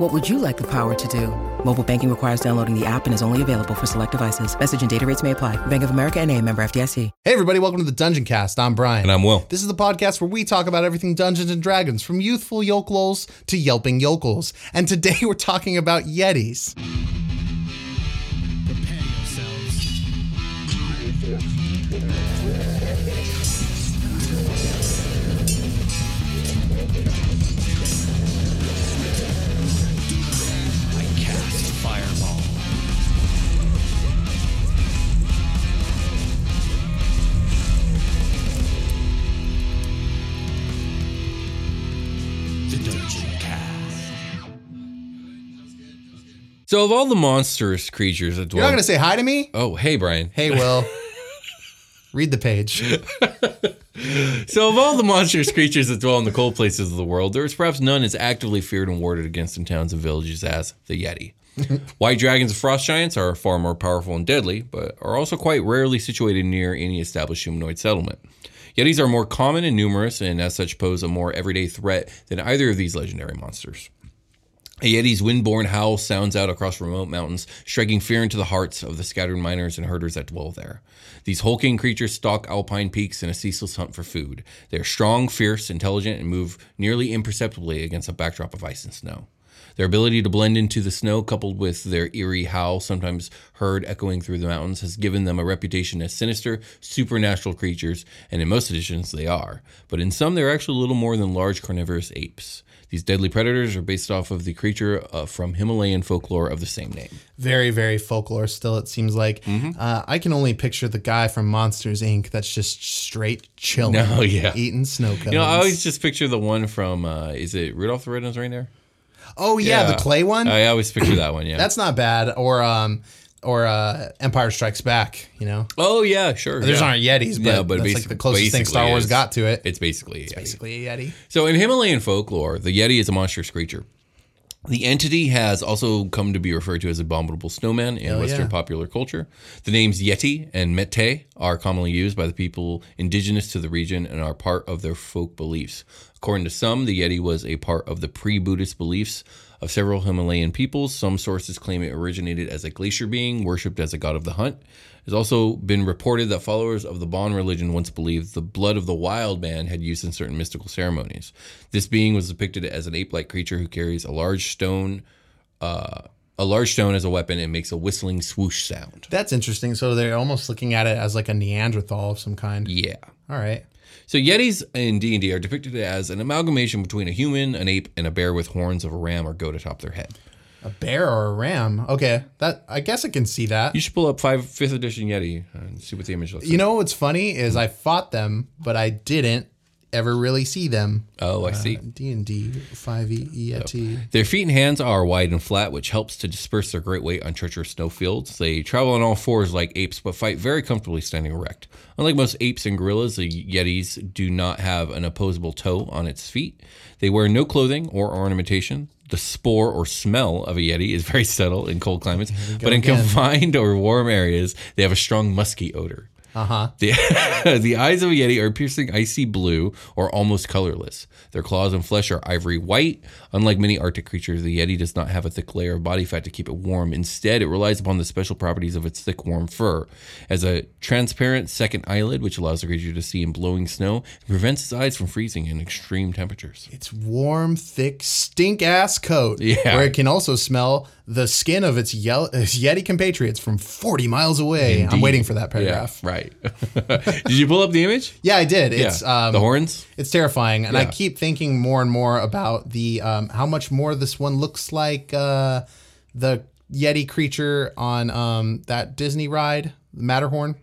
What would you like the power to do? Mobile banking requires downloading the app and is only available for select devices. Message and data rates may apply. Bank of America and a member FDIC. Hey, everybody, welcome to the Dungeon Cast. I'm Brian. And I'm Will. This is the podcast where we talk about everything Dungeons and Dragons, from youthful yokels to yelping yokels. And today we're talking about Yetis. So, of all the monstrous creatures that dwell, You're not going to say hi to me? oh, hey, Brian. Hey, Will. Read the page. So, of all the monstrous creatures that dwell in the cold places of the world, there is perhaps none as actively feared and warded against in towns and villages as the Yeti. White dragons and frost giants are far more powerful and deadly, but are also quite rarely situated near any established humanoid settlement. Yetis are more common and numerous, and as such pose a more everyday threat than either of these legendary monsters. A Yeti's windborne howl sounds out across remote mountains, striking fear into the hearts of the scattered miners and herders that dwell there. These hulking creatures stalk alpine peaks in a ceaseless hunt for food. They are strong, fierce, intelligent, and move nearly imperceptibly against a backdrop of ice and snow. Their ability to blend into the snow, coupled with their eerie howl, sometimes heard echoing through the mountains, has given them a reputation as sinister, supernatural creatures, and in most editions they are. But in some, they're actually little more than large carnivorous apes. These deadly predators are based off of the creature uh, from Himalayan folklore of the same name. Very, very folklore still, it seems like. Uh, I can only picture the guy from Monsters, Inc. that's just straight chilling. No, yeah. Eating snow cones. You know, I always just picture the one from, uh, is it Rudolph the Red-Nosed Reindeer? oh, yeah, the clay one? I always picture that one, yeah. That's not bad. Or um, or uh, Empire Strikes Back. You know, oh, yeah, sure. There's yeah. aren't Yetis, but, Yeah, but that's like the closest thing Star Wars is. got to it. It's basically a Yeti. basically a Yeti. So in Himalayan folklore, the Yeti is a monstrous creature. The entity has also come to be referred to as abominable snowman in Western yeah. popular culture. The names Yeti and Meh-Teh are commonly used by the people indigenous to the region and are part of their folk beliefs. According to some, the Yeti was a part of the pre-Buddhist beliefs of several Himalayan peoples. Some sources claim it originated as a glacier being worshipped as a god of the hunt. It's also been reported that followers of the Bon religion once believed the blood of the wild man had used in certain mystical ceremonies. This being was depicted as an ape-like creature who carries a large stone, uh, a large stone as a weapon and makes a whistling swoosh sound. That's interesting. So they're almost looking at it as like a Neanderthal of some kind. Yeah. All right. So Yetis in D&D are depicted as an amalgamation between a human, an ape, and a bear with horns of a ram or goat atop their head. A bear or a ram. Okay, that I guess I can see that. You should pull up five fifth edition Yeti and see what the image looks like. You know what's funny is I fought them, but I didn't ever really see them. Oh, I see. Uh, D and D five E Yeti. Their feet and hands are wide and flat, which helps to disperse their great weight on treacherous snowfields. They travel on all fours like apes, but fight very comfortably standing erect. Unlike most apes and gorillas, the Yetis do not have an opposable toe on its feet. They wear no clothing or ornamentation. The spore or smell of a Yeti is very subtle in cold climates, but in again. confined or warm areas, they have a strong musky odor. Uh-huh. The, the eyes of a Yeti are piercing icy blue or almost colorless. Their claws and flesh are ivory white. Unlike many Arctic creatures, the Yeti does not have a thick layer of body fat to keep it warm. Instead, it relies upon the special properties of its thick, warm fur. As a transparent second eyelid, which allows the creature to see in blowing snow and prevents its eyes from freezing in extreme temperatures. It's warm, thick, stink ass coat. Yeah. Where it can also smell the skin of its, Yeti compatriots from 40 miles away. I'm waiting for that Yeah, paragraph. right. Did you pull up the image? Yeah, I did. It's yeah. um, the horns? It's terrifying, and I keep thinking more and more about the um, how much more this one looks like uh, the Yeti creature on um, that Disney ride, Matterhorn.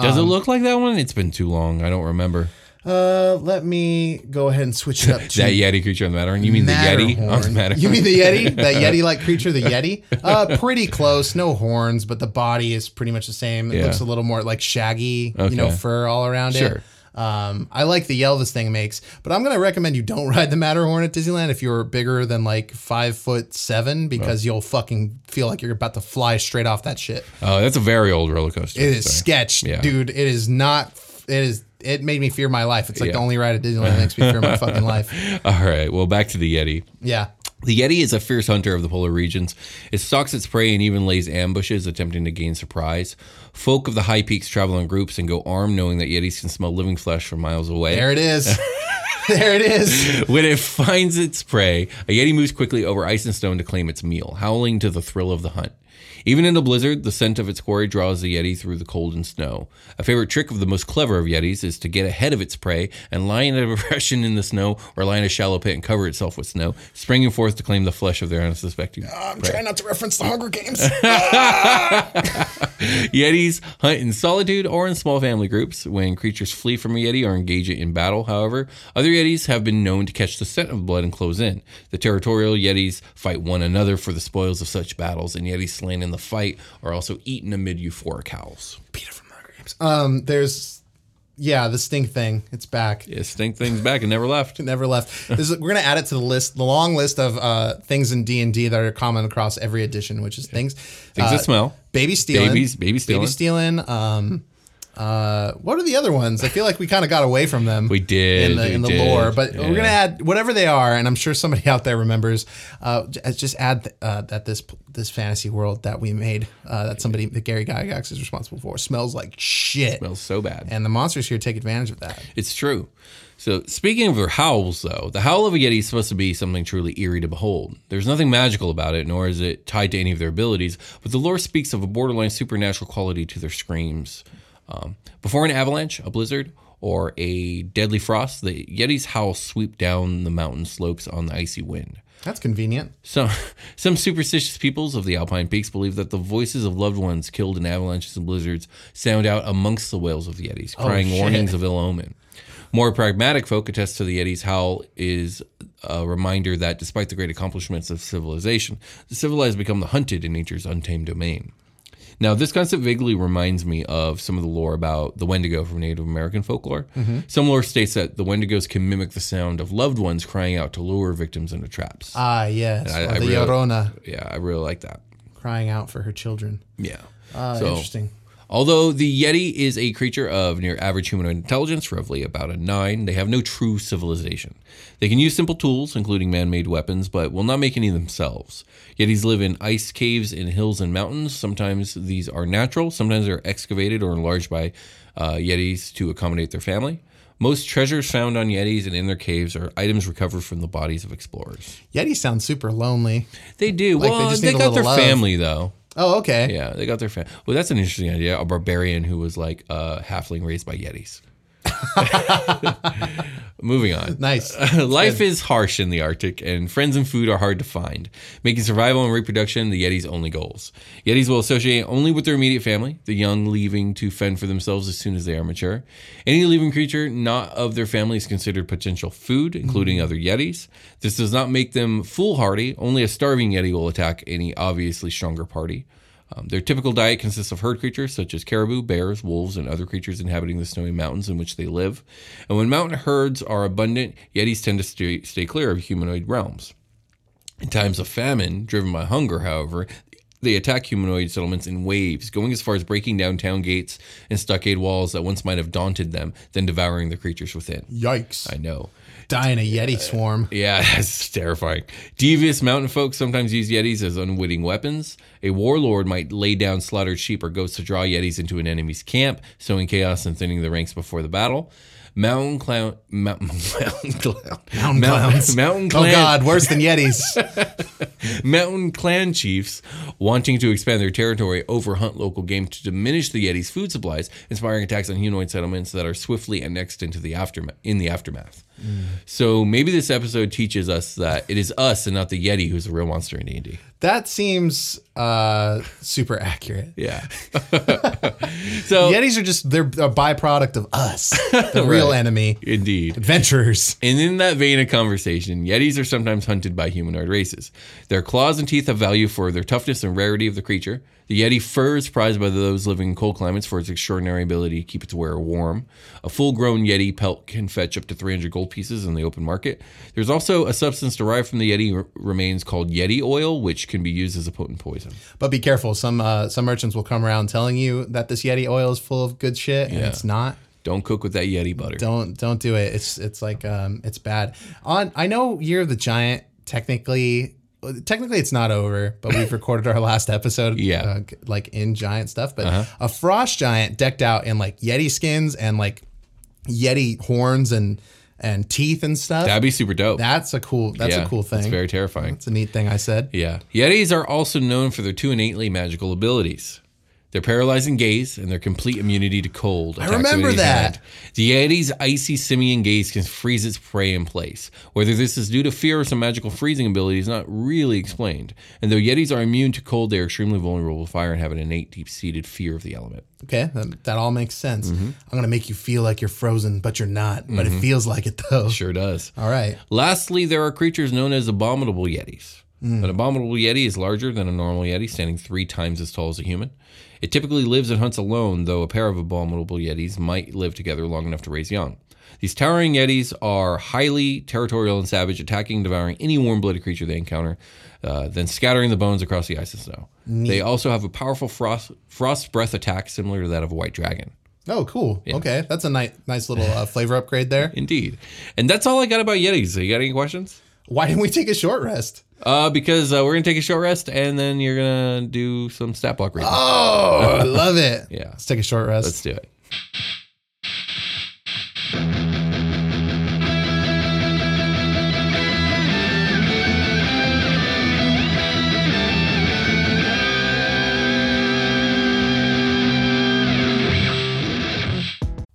Does Um, it look like that one? It's been too long. I don't remember. Uh, let me go ahead and switch it up to That Yeti creature on the Matterhorn? You mean the Yeti on the Matterhorn. Matterhorn? You mean the Yeti? That Yeti-like creature, the Yeti? Uh, pretty close. No horns, but the body is pretty much the same. It Yeah. looks a little more like shaggy, you know, fur all around Sure. it. Um, I like the yell this thing makes, but I'm gonna recommend you don't ride the Matterhorn at Disneyland if you're bigger than like five foot seven because you'll fucking feel like you're about to fly straight off that shit. Oh, that's a very old roller coaster. It is so. sketch, Yeah. dude. It is not. It is. It made me fear my life. It's like the only ride at Disneyland that makes me fear my fucking life. All right. Well, back to the Yeti. Yeah. The Yeti is a fierce hunter of the polar regions. It stalks its prey and even lays ambushes, attempting to gain surprise. Folk of the high peaks travel in groups and go armed, knowing that Yetis can smell living flesh from miles away. There it is. there it is. when it finds its prey, a Yeti moves quickly over ice and stone to claim its meal, howling to the thrill of the hunt. Even in a blizzard, the scent of its quarry draws the Yeti through the cold and snow. A favorite trick of the most clever of Yetis is to get ahead of its prey and lie in a depression in the snow or lie in a shallow pit and cover itself with snow, springing forth to claim the flesh of their unsuspecting. Ah, I'm trying not to reference the Hunger Games. Ah! Yetis hunt in solitude or in small family groups. When creatures flee from a Yeti or engage it in battle, however, other Yetis have been known to catch the scent of blood and close in. The territorial Yetis fight one another for the spoils of such battles, and Yetis slain in the fight are also eaten amid euphoric howls. Peter from the Games. Um, there's, yeah, the stink thing. It's back. Yeah, stink things back and never left. It never left. This is, we're gonna add it to the list, the long list of uh, things in D and D that are common across every edition, which is things Things uh, that smell. baby stealing, Babies- baby stealing. baby stealing. Um, uh, what are the other ones? I feel like we kind of got away from them. We did, in the in the did, lore, but yeah. we're gonna add whatever they are, and I'm sure somebody out there remembers. Uh, just add uh, that this this fantasy world that we made, uh, that somebody that Gary Gygax is responsible for, smells like shit, smells so bad. and the monsters here take advantage of that. It's true. So, speaking of their howls, though, the howl of a Yeti is supposed to be something truly eerie to behold. There's nothing magical about it, nor is it tied to any of their abilities, but the lore speaks of a borderline supernatural quality to their screams. Um, before an avalanche, a blizzard, or a deadly frost, the Yeti's howl sweep down the mountain slopes on the icy wind. That's convenient. So, some superstitious peoples of the Alpine peaks believe that the voices of loved ones killed in avalanches and blizzards sound out amongst the wails of the Yetis, crying shit. warnings of ill omen. More pragmatic folk attest to the Yeti's howl is a reminder that despite the great accomplishments of civilization, the civilized become the hunted in nature's untamed domain. Now, this concept vaguely reminds me of some of the lore about the Wendigo from Native American folklore. Some lore states that the Wendigos can mimic the sound of loved ones crying out to lure victims into traps. Ah, yes. I- I the really- Llorona yeah, I really like that. crying out for her children. Yeah. Ah, So- interesting. Although the Yeti is a creature of near average humanoid intelligence, roughly about a nine, they have no true civilization. They can use simple tools, including man made weapons, but will not make any themselves. Yetis live in ice caves in hills and mountains. Sometimes these are natural, sometimes they're excavated or enlarged by uh, Yetis to accommodate their family. Most treasures found on Yetis and in their caves are items recovered from the bodies of explorers. Yeti sounds super lonely. They do. Like, they well, just they, need a got their love. family, though. Oh, okay. Yeah, they got their fan. Well, that's an interesting idea. A barbarian who was like a halfling raised by yetis. Moving on. Nice. Life is harsh in the Arctic, and friends and food are hard to find, making survival and reproduction the Yeti's only goals. Yetis will associate only with their immediate family, the young leaving to fend for themselves as soon as they are mature. Any living creature not of their family is considered potential food, including mm-hmm. other Yetis. This does not make them foolhardy. Only a starving Yeti will attack any obviously stronger party. Um, their typical diet consists of herd creatures such as caribou, bears, wolves, and other creatures inhabiting the snowy mountains in which they live. And when mountain herds are abundant, Yetis tend to stay, stay clear of humanoid realms. In times of famine, driven by hunger, however, They attack humanoid settlements in waves, going as far as breaking down town gates and stockade walls that once might have daunted them, then devouring the creatures within. Yikes. I know. Die in a Yeti uh, swarm. Yeah, that's terrifying. Devious mountain folk sometimes use yetis as unwitting weapons. A warlord might lay down slaughtered sheep or goats to draw yetis into an enemy's camp, sowing chaos and thinning the ranks before the battle. Mountain clown, mountain, mountain clown, Mountain clowns. mountain Oh clan, God, worse than Yetis. mountain clan chiefs wanting to expand their territory overhunt local game to diminish the Yeti's food supplies, inspiring attacks on humanoid settlements that are swiftly annexed into the aftermath in the aftermath. So maybe this episode teaches us that it is us and not the Yeti who's the real monster in D&D. that seems uh, super accurate. Yeah. so Yetis are just they're a byproduct of us, the real Right. enemy, indeed. adventurers. And in that vein of conversation, Yetis are sometimes hunted by humanoid races. Their claws and teeth have value for their toughness and rarity of the creature. The Yeti fur is prized by those living in cold climates for its extraordinary ability to keep its wearer warm. A full grown Yeti pelt can fetch up to 300 gold pieces in the open market. There's also a substance derived from the Yeti remains called Yeti oil, which can be used as a potent poison. But be careful. Some uh, some merchants will come around telling you that this Yeti oil is full of good shit, and Yeah. it's not. Don't cook with that Yeti butter. Don't don't do it. It's it's like um it's bad. On I know Year of the Giant technically technically it's not over, but we've recorded our last episode Yeah. Uh-huh. uh, like in giant stuff, but a frost giant decked out in like yeti skins and like yeti horns and and teeth and stuff. That'd be super dope. that's a cool that's Yeah, a cool thing. It's very terrifying. It's a neat thing I said. Yeah. Yetis are also known for their two innately magical abilities. Their paralyzing gaze and their complete immunity to cold. of remember that. The Yeti's icy simian gaze can freeze its prey in place. Whether this is due to fear or some magical freezing ability is not really explained. And though Yetis are immune to cold, they are extremely vulnerable to fire and have an innate, deep-seated fear of the element. Okay, that, that all makes sense. Mm-hmm. I'm gonna make you feel like you're frozen, but you're not. But it feels like it though. Sure does. All right. Lastly, there are creatures known as abominable yetis. An abominable yeti is larger than a normal yeti, standing three times as tall as a human. It typically lives and hunts alone, though a pair of abominable yetis might live together long enough to raise young. These towering yetis are highly territorial and savage, attacking and devouring any warm blooded creature they encounter, uh, then scattering the bones across the ice and snow. They also have a powerful frost, frost breath attack similar to that of a white dragon. Oh, cool. Okay, that's a nice, nice little uh, flavor upgrade there. Indeed. And that's all I got about yetis. You got any questions? Why didn't we take a short rest? Uh, because uh, we're gonna take a short rest and then you're gonna do some stat block reading. Oh, I love it. Yeah. Let's take a short rest. Let's do it.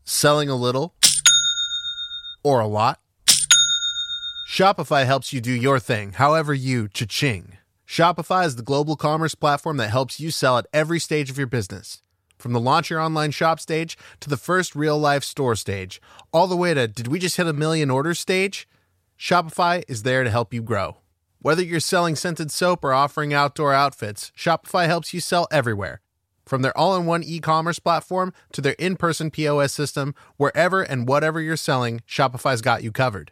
Selling a little or a lot? Shopify helps you do your thing, however you cha-ching. Shopify is the global commerce platform that helps you sell at every stage of your business. From the launch your online shop stage to the first real life store stage, all the way to did we just hit a million orders stage? Shopify is there to help you grow. Whether you're selling scented soap or offering outdoor outfits, Shopify helps you sell everywhere. From their all in one e commerce platform to their in person POS system, wherever and whatever you're selling, Shopify's got you covered.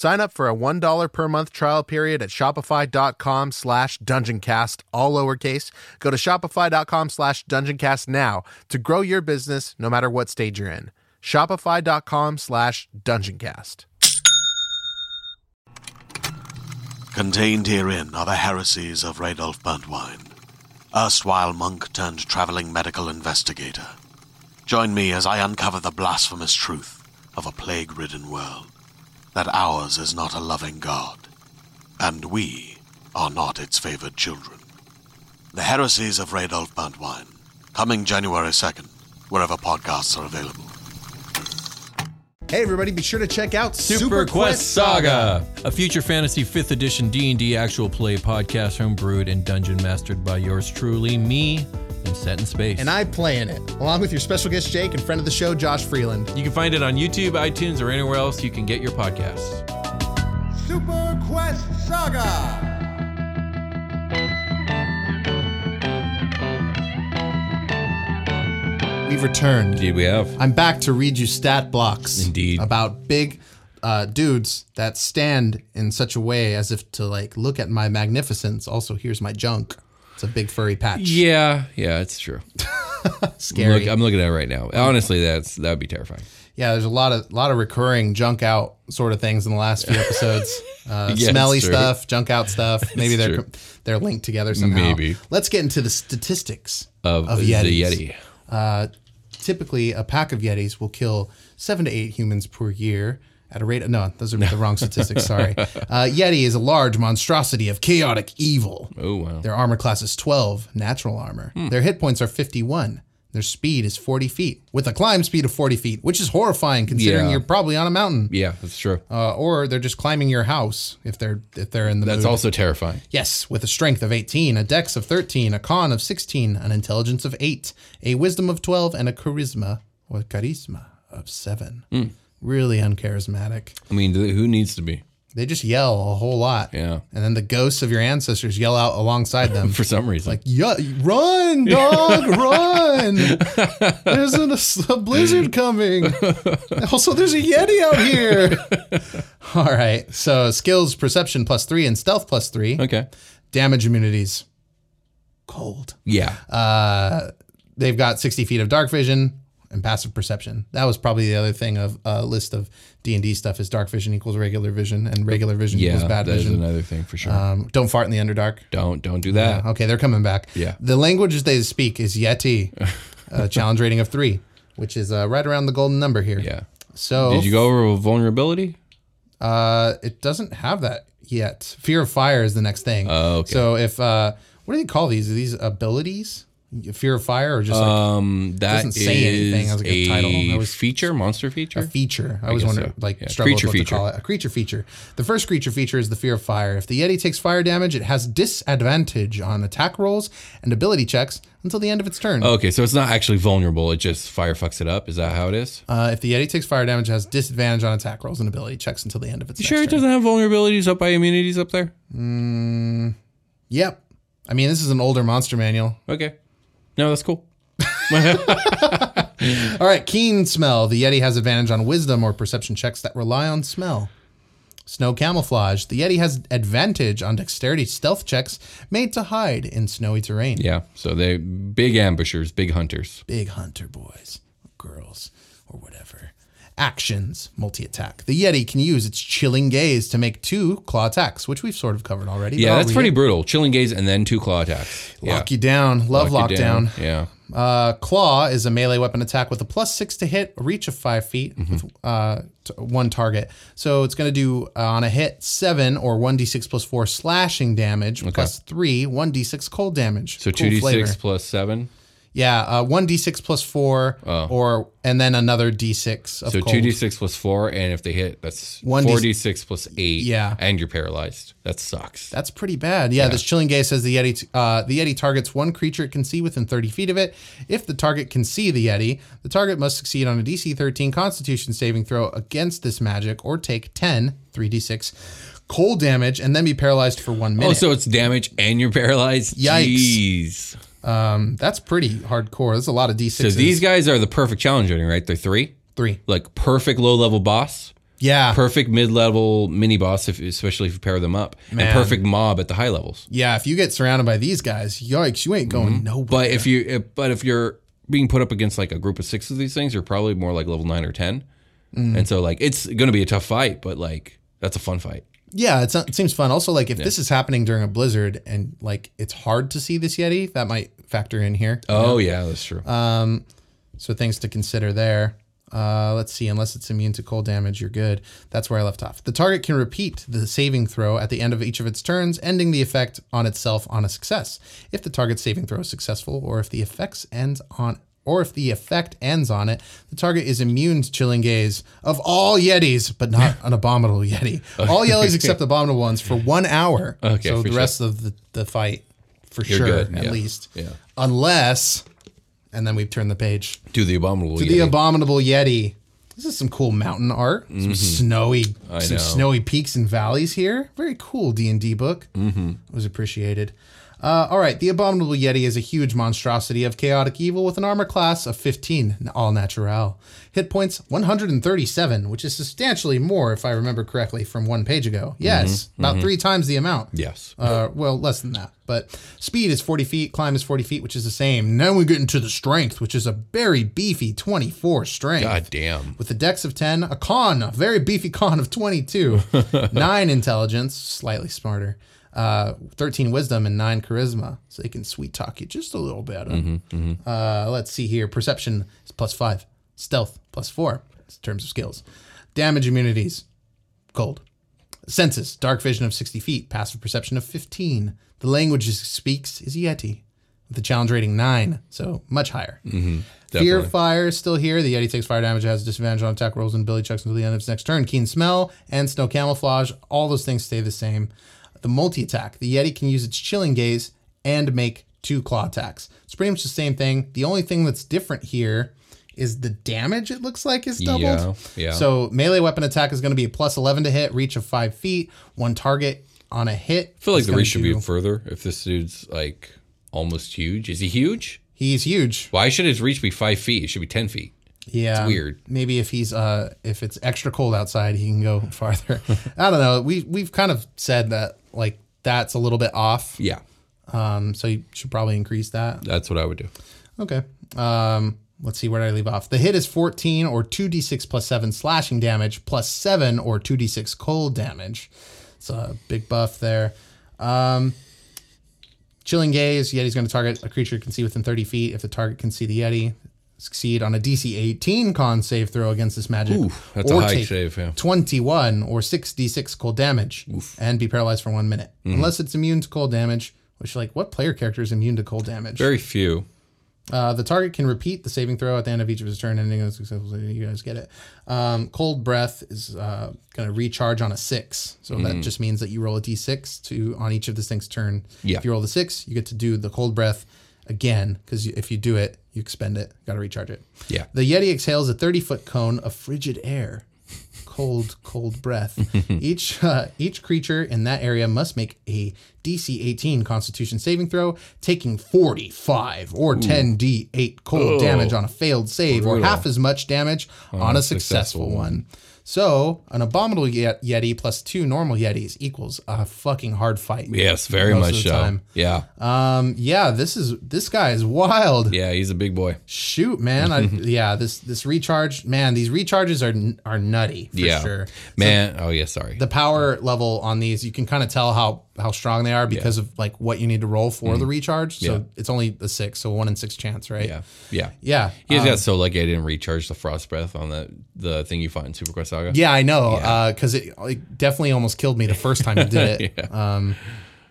Sign up for a $1 per month trial period at shopify.com slash dungeoncast, all lowercase. Go to shopify.com slash dungeoncast now to grow your business no matter what stage you're in. Shopify.com slash dungeoncast. Contained herein are the heresies of Radolf Burntwine, erstwhile monk turned traveling medical investigator. Join me as I uncover the blasphemous truth of a plague ridden world that ours is not a loving God, and we are not its favored children. The heresies of Radolf Burntwine, coming January 2nd, wherever podcasts are available. Hey, everybody, be sure to check out Super, Quest Saga, a future fantasy 5th edition D&D actual play podcast homebrewed and dungeon mastered by yours truly, me, and set in space. And I play in it, along with your special guest Jake and friend of the show, Josh Freeland. you can find it on YouTube, iTunes, or anywhere else you can get your podcasts. Super Quest Saga! We've returned. Indeed, we have. I'm back to read you stat blocks. Indeed. About big uh, dudes that stand in such a way as if to like look at my magnificence. Also, here's my junk. It's a big furry patch. Yeah, yeah, it's true. Scary. Look, I'm looking at it right now. Honestly, that's that would be terrifying. yeah, there's a lot of lot of recurring junk out sort of things in the last few episodes. Uh, Yeah, smelly stuff, junk out stuff. Maybe they're true. they're linked together somehow. Maybe. Let's get into the statistics Of, of the Yeti. Uh, typically, a pack of Yetis will kill seven to eight humans per year at a rate. No, those are the wrong statistics. Sorry. Uh, Yeti is a large monstrosity of chaotic evil. Oh wow. Their armor class is 12, natural armor. Hmm. Their hit points are 51. Their speed is 40 feet, with a climb speed of 40 feet, which is horrifying considering Yeah. you're probably on a mountain. Yeah, that's true. Uh, or they're just climbing your house if they're if they're in the That's mood. also terrifying. Yes, with a strength of 18, a dex of 13, a con of 16, an intelligence of 8, a wisdom of 12, and a charisma or charisma of 7. Hmm. Really uncharismatic. I mean, who needs to be? They just yell a whole lot. Yeah. And then the ghosts of your ancestors yell out alongside them. For some reason. like, yeah, run, dog, run. There's a, a blizzard coming. Also, there's a Yeti out here. All right. So skills, perception plus three, and stealth plus three. okay. Damage immunities. Cold. Yeah. Uh, they've got 60 feet of dark vision and passive perception. That was probably the other thing of a list of D and D stuff is dark vision equals regular vision, and regular vision yeah. equals bad That is vision. another thing for sure. Um, don't fart in the underdark. don't don't do that. Okay, they're coming back. Yeah. The languages they speak is Yeti, a challenge rating of three, which is uh, right around the golden number here. Yeah. So Did you go over a vulnerability? Uh, it doesn't have that yet. Fear of fire is the next thing. Oh, okay. So if uh, what do they call these? Are these abilities? Fear of fire or just like Um, that doesn't say anything is as a good title. I a was- feature, monster feature. a feature? I always guess wonder, so. like, Yeah, creature what to feature. call it. A creature feature. The first creature feature is the fear of fire. If the Yeti takes fire damage, it has disadvantage on attack rolls and ability checks until the end of its turn. Okay, so it's not actually vulnerable. It just fire fucks it up. Is that how it is? Uh, if the Yeti takes fire damage, it has disadvantage on attack rolls and ability checks until the end of its You sure it turn. doesn't have vulnerabilities up by immunities up there? Yep. I mean, this is an older monster manual. Okay. No, that's cool. All right, keen smell. The Yeti has advantage on wisdom or perception checks that rely on smell. Snow camouflage. The Yeti has advantage on dexterity stealth checks made to hide in snowy terrain. Yeah. So they big ambushers, big hunters. Big hunter boys, or girls, or whatever. Actions, multi attack. The Yeti can use its chilling gaze to make two claw attacks, which we've sort of covered already. Yeah, that's pretty it. brutal. Chilling gaze and then two claw attacks. Yeah. Lock you down. Love Lock lockdown. Yeah. Uh, claw is a melee weapon attack with a plus six to hit, a reach of five feet, Mm-hmm. with uh, t- one target. So it's going to do uh, on a hit seven or one d6 plus four slashing damage, plus three one d6 cold damage. So Cool two d6 plus seven. Yeah, uh, one d6 plus four, or and then another d6 of Oh. So cold. two d six plus four, and if they hit, that's One four D- d six plus eight. Yeah. and you're paralyzed. That sucks. That's pretty bad. Yeah, this chilling gaze says the Yeti. Uh, the Yeti targets one creature it can see within 30 feet of it. If the target can see the Yeti, the target must succeed on a DC 13 Constitution saving throw against this magic, or take 10 3d6 cold damage, and then be paralyzed for one minute. oh, so it's damage and you're paralyzed. Yikes. Jeez. Um, that's pretty hardcore. That's a lot of d6s. So these guys are the perfect challenge rating, right? They're three. three. Like perfect low level boss, Yeah, perfect mid level mini boss, if, especially if you pair them up, Man. and perfect mob at the high levels. yeah. If you get surrounded by these guys, yikes, you ain't going nowhere. Mm-hmm. But if you, if, but if you're being put up against like a group of six of these things, you're probably more like level nine or ten. Mm. And so like it's going to be a tough fight, but like that's a fun fight. Yeah, it's, it seems fun. Also, like if this is happening during a blizzard and like it's hard to see this Yeti, that might factor in here. Oh yeah, that's true. Um, So things to consider there. Uh, let's see. Unless it's immune to cold damage, you're good. That's where I left off. The target can repeat the saving throw at the end of each of its turns, ending the effect on itself on a success. If the target's saving throw is successful, or if the effects ends on or if the effect ends on it, the target is immune to chilling gaze of all Yetis, but not an abominable Yeti. All Yetis except abominable ones for one hour. Okay, so the sure. rest of the, the fight, for You're sure, good, at yeah. least. Yeah. Unless, and then we've turned the page To the abominable. to the Yeti. abominable Yeti. This is some cool mountain art, some snowy, Mm-hmm. I some know. snowy peaks and valleys here. Very cool D and D book. Mm-hmm. Was appreciated. Uh, all right, the abominable Yeti is a huge monstrosity of chaotic evil with an armor class of 15, all natural. Hit points 137, which is substantially more, if I remember correctly, from one page ago. Yes, about three times the amount. Yes. Uh, well, less than that. But speed is 40 feet, climb is 40 feet, which is the same. Now we get into the strength, which is a very beefy 24 strength. God damn. With a dex of 10, a con, a very beefy con of 22, 9 intelligence, slightly smarter, uh, 13 wisdom, and 9 charisma. So they can sweet talk you just a little bit. Uh, let's see here. Perception is plus 5, stealth plus 4 in terms of skills. Damage immunities, cold. Senses, dark vision of 60 feet, passive perception of 15. The language it speaks is Yeti, with a challenge rating 9, so much higher. Fear Mm-hmm. of fire is still here. The Yeti takes fire damage, has disadvantage on attack rolls, and ability checks until the end of its next turn. Keen smell and snow camouflage, all those things stay the same. The multi attack, the Yeti can use its chilling gaze and make two claw attacks. It's pretty much the same thing. The only thing that's different here is the damage it looks like is doubled. Yeah, yeah. So melee weapon attack is going to be a plus 11 to hit, reach of five feet, one target on a hit. I feel like the reach should be further if this dude's like almost huge. Is he huge? He's huge. Why should his reach be five feet? It should be ten feet. Yeah, it's weird. Maybe if he's uh if it's extra cold outside, he can go farther. I don't know. We we've kind of said that like that's a little bit off. Yeah, Um, so you should probably increase that. that's what I would do. Okay. Um, let's see where did I leave off. The hit is 14 or 2d6 plus 7 slashing damage plus 7 or 2d6 cold damage. It's a big buff there. Um, chilling gaze. Yeti's going to target a creature it can see within 30 feet. If the target can see the Yeti, succeed on a DC 18 con save throw against this magic. Ooh, that's a or high take save, yeah. 21 or 6d6 cold damage and be paralyzed for one minute. Mm-hmm. Unless it's immune to cold damage, which, like, what player character is immune to cold damage? Very few. Uh, the target can repeat the saving throw at the end of each of his turn, ending in successful. You guys get it. Um, cold breath is uh, going to recharge on a six, so that just means that you roll a d6 to on each of this thing's turn. Yeah. If you roll the six, you get to do the cold breath again because if you do it, you expend it. Got to recharge it. Yeah. The Yeti exhales a 30 foot cone of frigid air. Cold, cold breath. each uh, each creature in that area must make a DC 18 Constitution saving throw, taking 45 or 10d8 cold damage on a failed save, or half as much damage on, a successful, successful one. So, an abominable Yeti plus two normal Yetis equals a fucking hard fight. Yes, very much so. time. Yeah, Um, yeah, this is this guy is wild. yeah, he's a big boy. Shoot, man. I, yeah, this this recharge, man. These recharges are are nutty for yeah, sure. man. oh yeah, sorry. The power level on these, you can kind of tell how how strong they are because of like what you need to roll for the recharge. So Mm. Yeah. it's only a six, so one in six chance, right? yeah, yeah, yeah. He just um, got so lucky I didn't recharge the frost breath on the the thing you fought in Super Quest Saga. Yeah, I know. Because it, it definitely almost killed me the first time you did it. Um,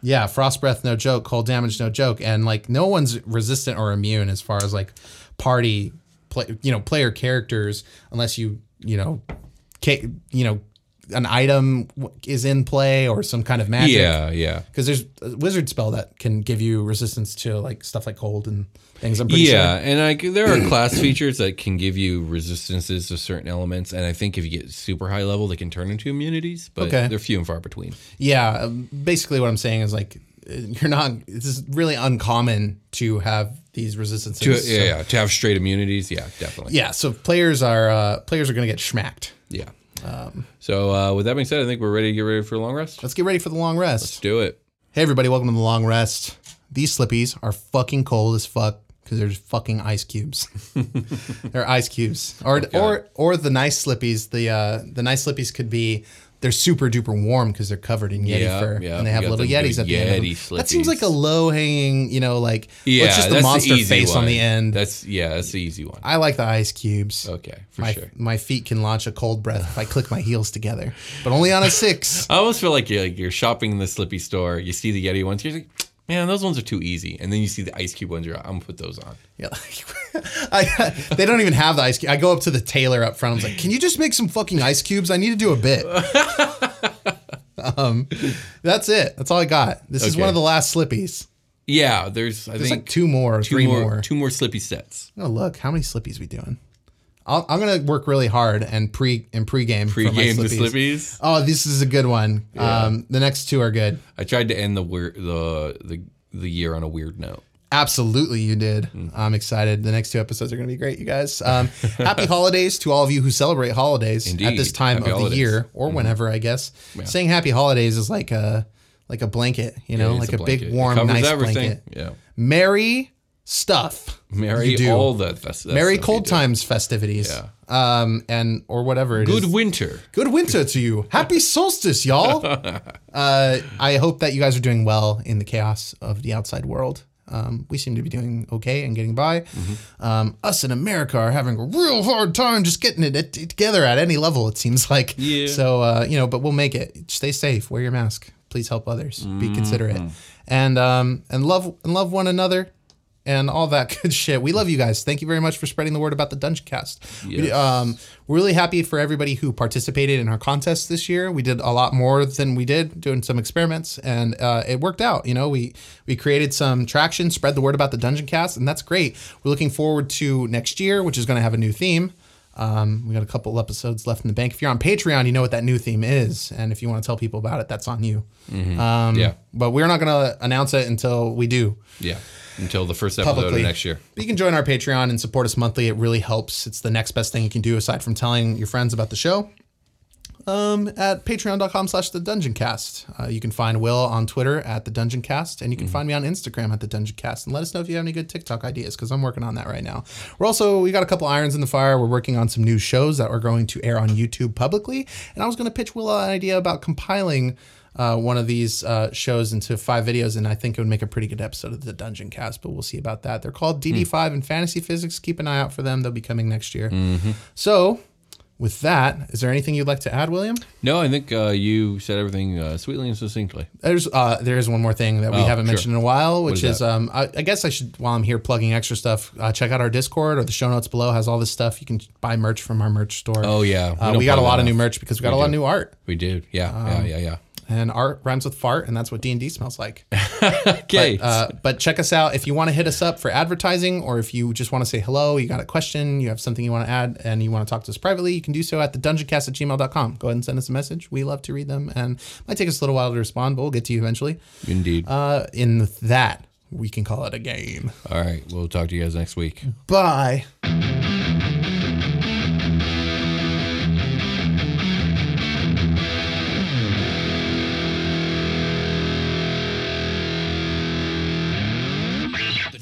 yeah, frost breath, no joke. Cold damage, no joke. And like, no one's resistant or immune as far as like party, play, you know, player characters, unless you, you know, ca- you know, an item is in play or some kind of magic. yeah, yeah. Because there's a wizard spell that can give you resistance to like stuff like cold and things. I'm pretty Yeah, sure. and like there are class features that can give you resistances to certain elements, and I think if you get super high level, they can turn into immunities, but Okay. they're few and far between. Yeah, um, basically what I'm saying is like uh, you're not. This is really uncommon to have these resistances. To, so- yeah, yeah, to have straight immunities, yeah, definitely. yeah. So players are uh, players are gonna get schmacked. yeah. Um, so uh, with that being said, I think we're ready to get ready for a long rest. Let's get ready for the long rest. Let's do it. Hey everybody, welcome to the long rest. These slippies are fucking cold as fuck because there's fucking ice cubes. they're ice cubes, or or or the nice slippies. The uh, the nice slippies could be. They're super duper warm because they're covered in Yeti Yeah, fur, yeah. and they have little Yetis at the end. That seems like a low hanging, you know, like Yeah, let's just the monster easy face on the end. That's yeah, that's the easy one. I like the ice cubes. Okay, for my, sure. my feet can launch a cold breath if I click my heels together, but only on a six. I almost feel like you're like you're shopping in the Slippy store. You see the Yeti ones. You're like, man, those ones are too easy. And then you see the ice cube ones. You're like, I'm gonna put those on. Yeah, I, they don't even have the ice cube. I go up to the tailor up front. I'm like, "Can you just make some fucking ice cubes? I need to do a bit." um, that's it. That's all I got. This is Okay. one of the last slippies. Yeah, there's I There's think like two more, two three more, more. two more slippy sets. Oh, look, how many slippies we doing? I'll, I'm gonna work really hard and pre and pregame for my Pre-game the slippies. slippies. Oh, this is a good one. Um, the next two are good. I tried to end the weir- the the the year on a weird note. Absolutely, you did. Mm-hmm. I'm excited. The next two episodes are going to be great, you guys. Um, happy holidays to all of you who celebrate holidays at this time Happy of holidays. Mm-hmm. the year or whenever, I guess. Saying happy holidays is like a like a blanket, you know, It's like a, blanket. big warm, nice everything. blanket. Yeah. Merry stuff. Merry you do. all the fest- Merry cold times festivities. Yeah. Um, and or whatever it is. Good winter. Good winter to you. Happy solstice, y'all. Uh, I hope that you guys are doing well in the chaos of the outside world. Um, we seem to be doing okay and getting by. Mm-hmm. Um, us in America are having a real hard time just getting it it together at any level. It seems like. Yeah. So uh, you know, but we'll make it. Stay safe. Wear your mask. Please help others. Be considerate, Mm-hmm. and um, and love and love one another. And all that good shit. We love you guys. Thank you very much for spreading the word about the Dungeon Cast. We, um, we're really happy for everybody who participated in our contest this year. We did a lot more than we did doing some experiments, and uh, it worked out. You know, we we created some traction, spread the word about the Dungeon Cast, and that's great. We're looking forward to next year, which is going to have a new theme. Um, we got a couple episodes left in the bank. If you're on Patreon, you know what that new theme is, and if you want to tell people about it, that's on you. Um, Yeah. But we're not going to announce it until we do Yeah. Until the first episode publicly of next year. But you can join our Patreon and support us monthly. It really helps. It's the next best thing you can do aside from telling your friends about the show. Um, at patreon.com slash the dungeon cast. Uh, you can find Will on Twitter at the dungeon cast, and you can find me on Instagram at the dungeon cast. And let us know if you have any good TikTok ideas because I'm working on that right now. We're also, we got a couple irons in the fire. We're working on some new shows that are going to air on YouTube publicly. And I was going to pitch Will an idea about compiling uh, one of these uh, shows into five videos, and I think it would make a pretty good episode of the Dungeon Cast. But we'll see about that. They're called DD5 and Fantasy Physics. Keep an eye out for them. They'll be coming next year. So, with that, is there anything you'd like to add, William? No, I think uh, you said everything uh, sweetly and succinctly. There's uh, there is one more thing that we Oh, haven't sure. mentioned in a while, which is is, um, I, I guess I should while I'm here plugging extra stuff, uh, check out our Discord or the show notes below has all this stuff. You can buy merch from our merch store. Oh, yeah. We uh, we got a lot of new merch because we got We a lot of new art, We did. Yeah. Um, yeah. Yeah. Yeah. And art rhymes with fart, and that's what D and D smells like. Okay. Uh, but check us out if you want to hit us up for advertising or if you just want to say hello, you got a question, you have something you want to add, and you want to talk to us privately, you can do so at the dungeoncast at gmail.com. Go ahead and send us a message. We love to read them, and it might take us a little while to respond, but we'll get to you eventually. Indeed. Uh, in that, we can call it a game. All right. We'll talk to you guys next week. Bye.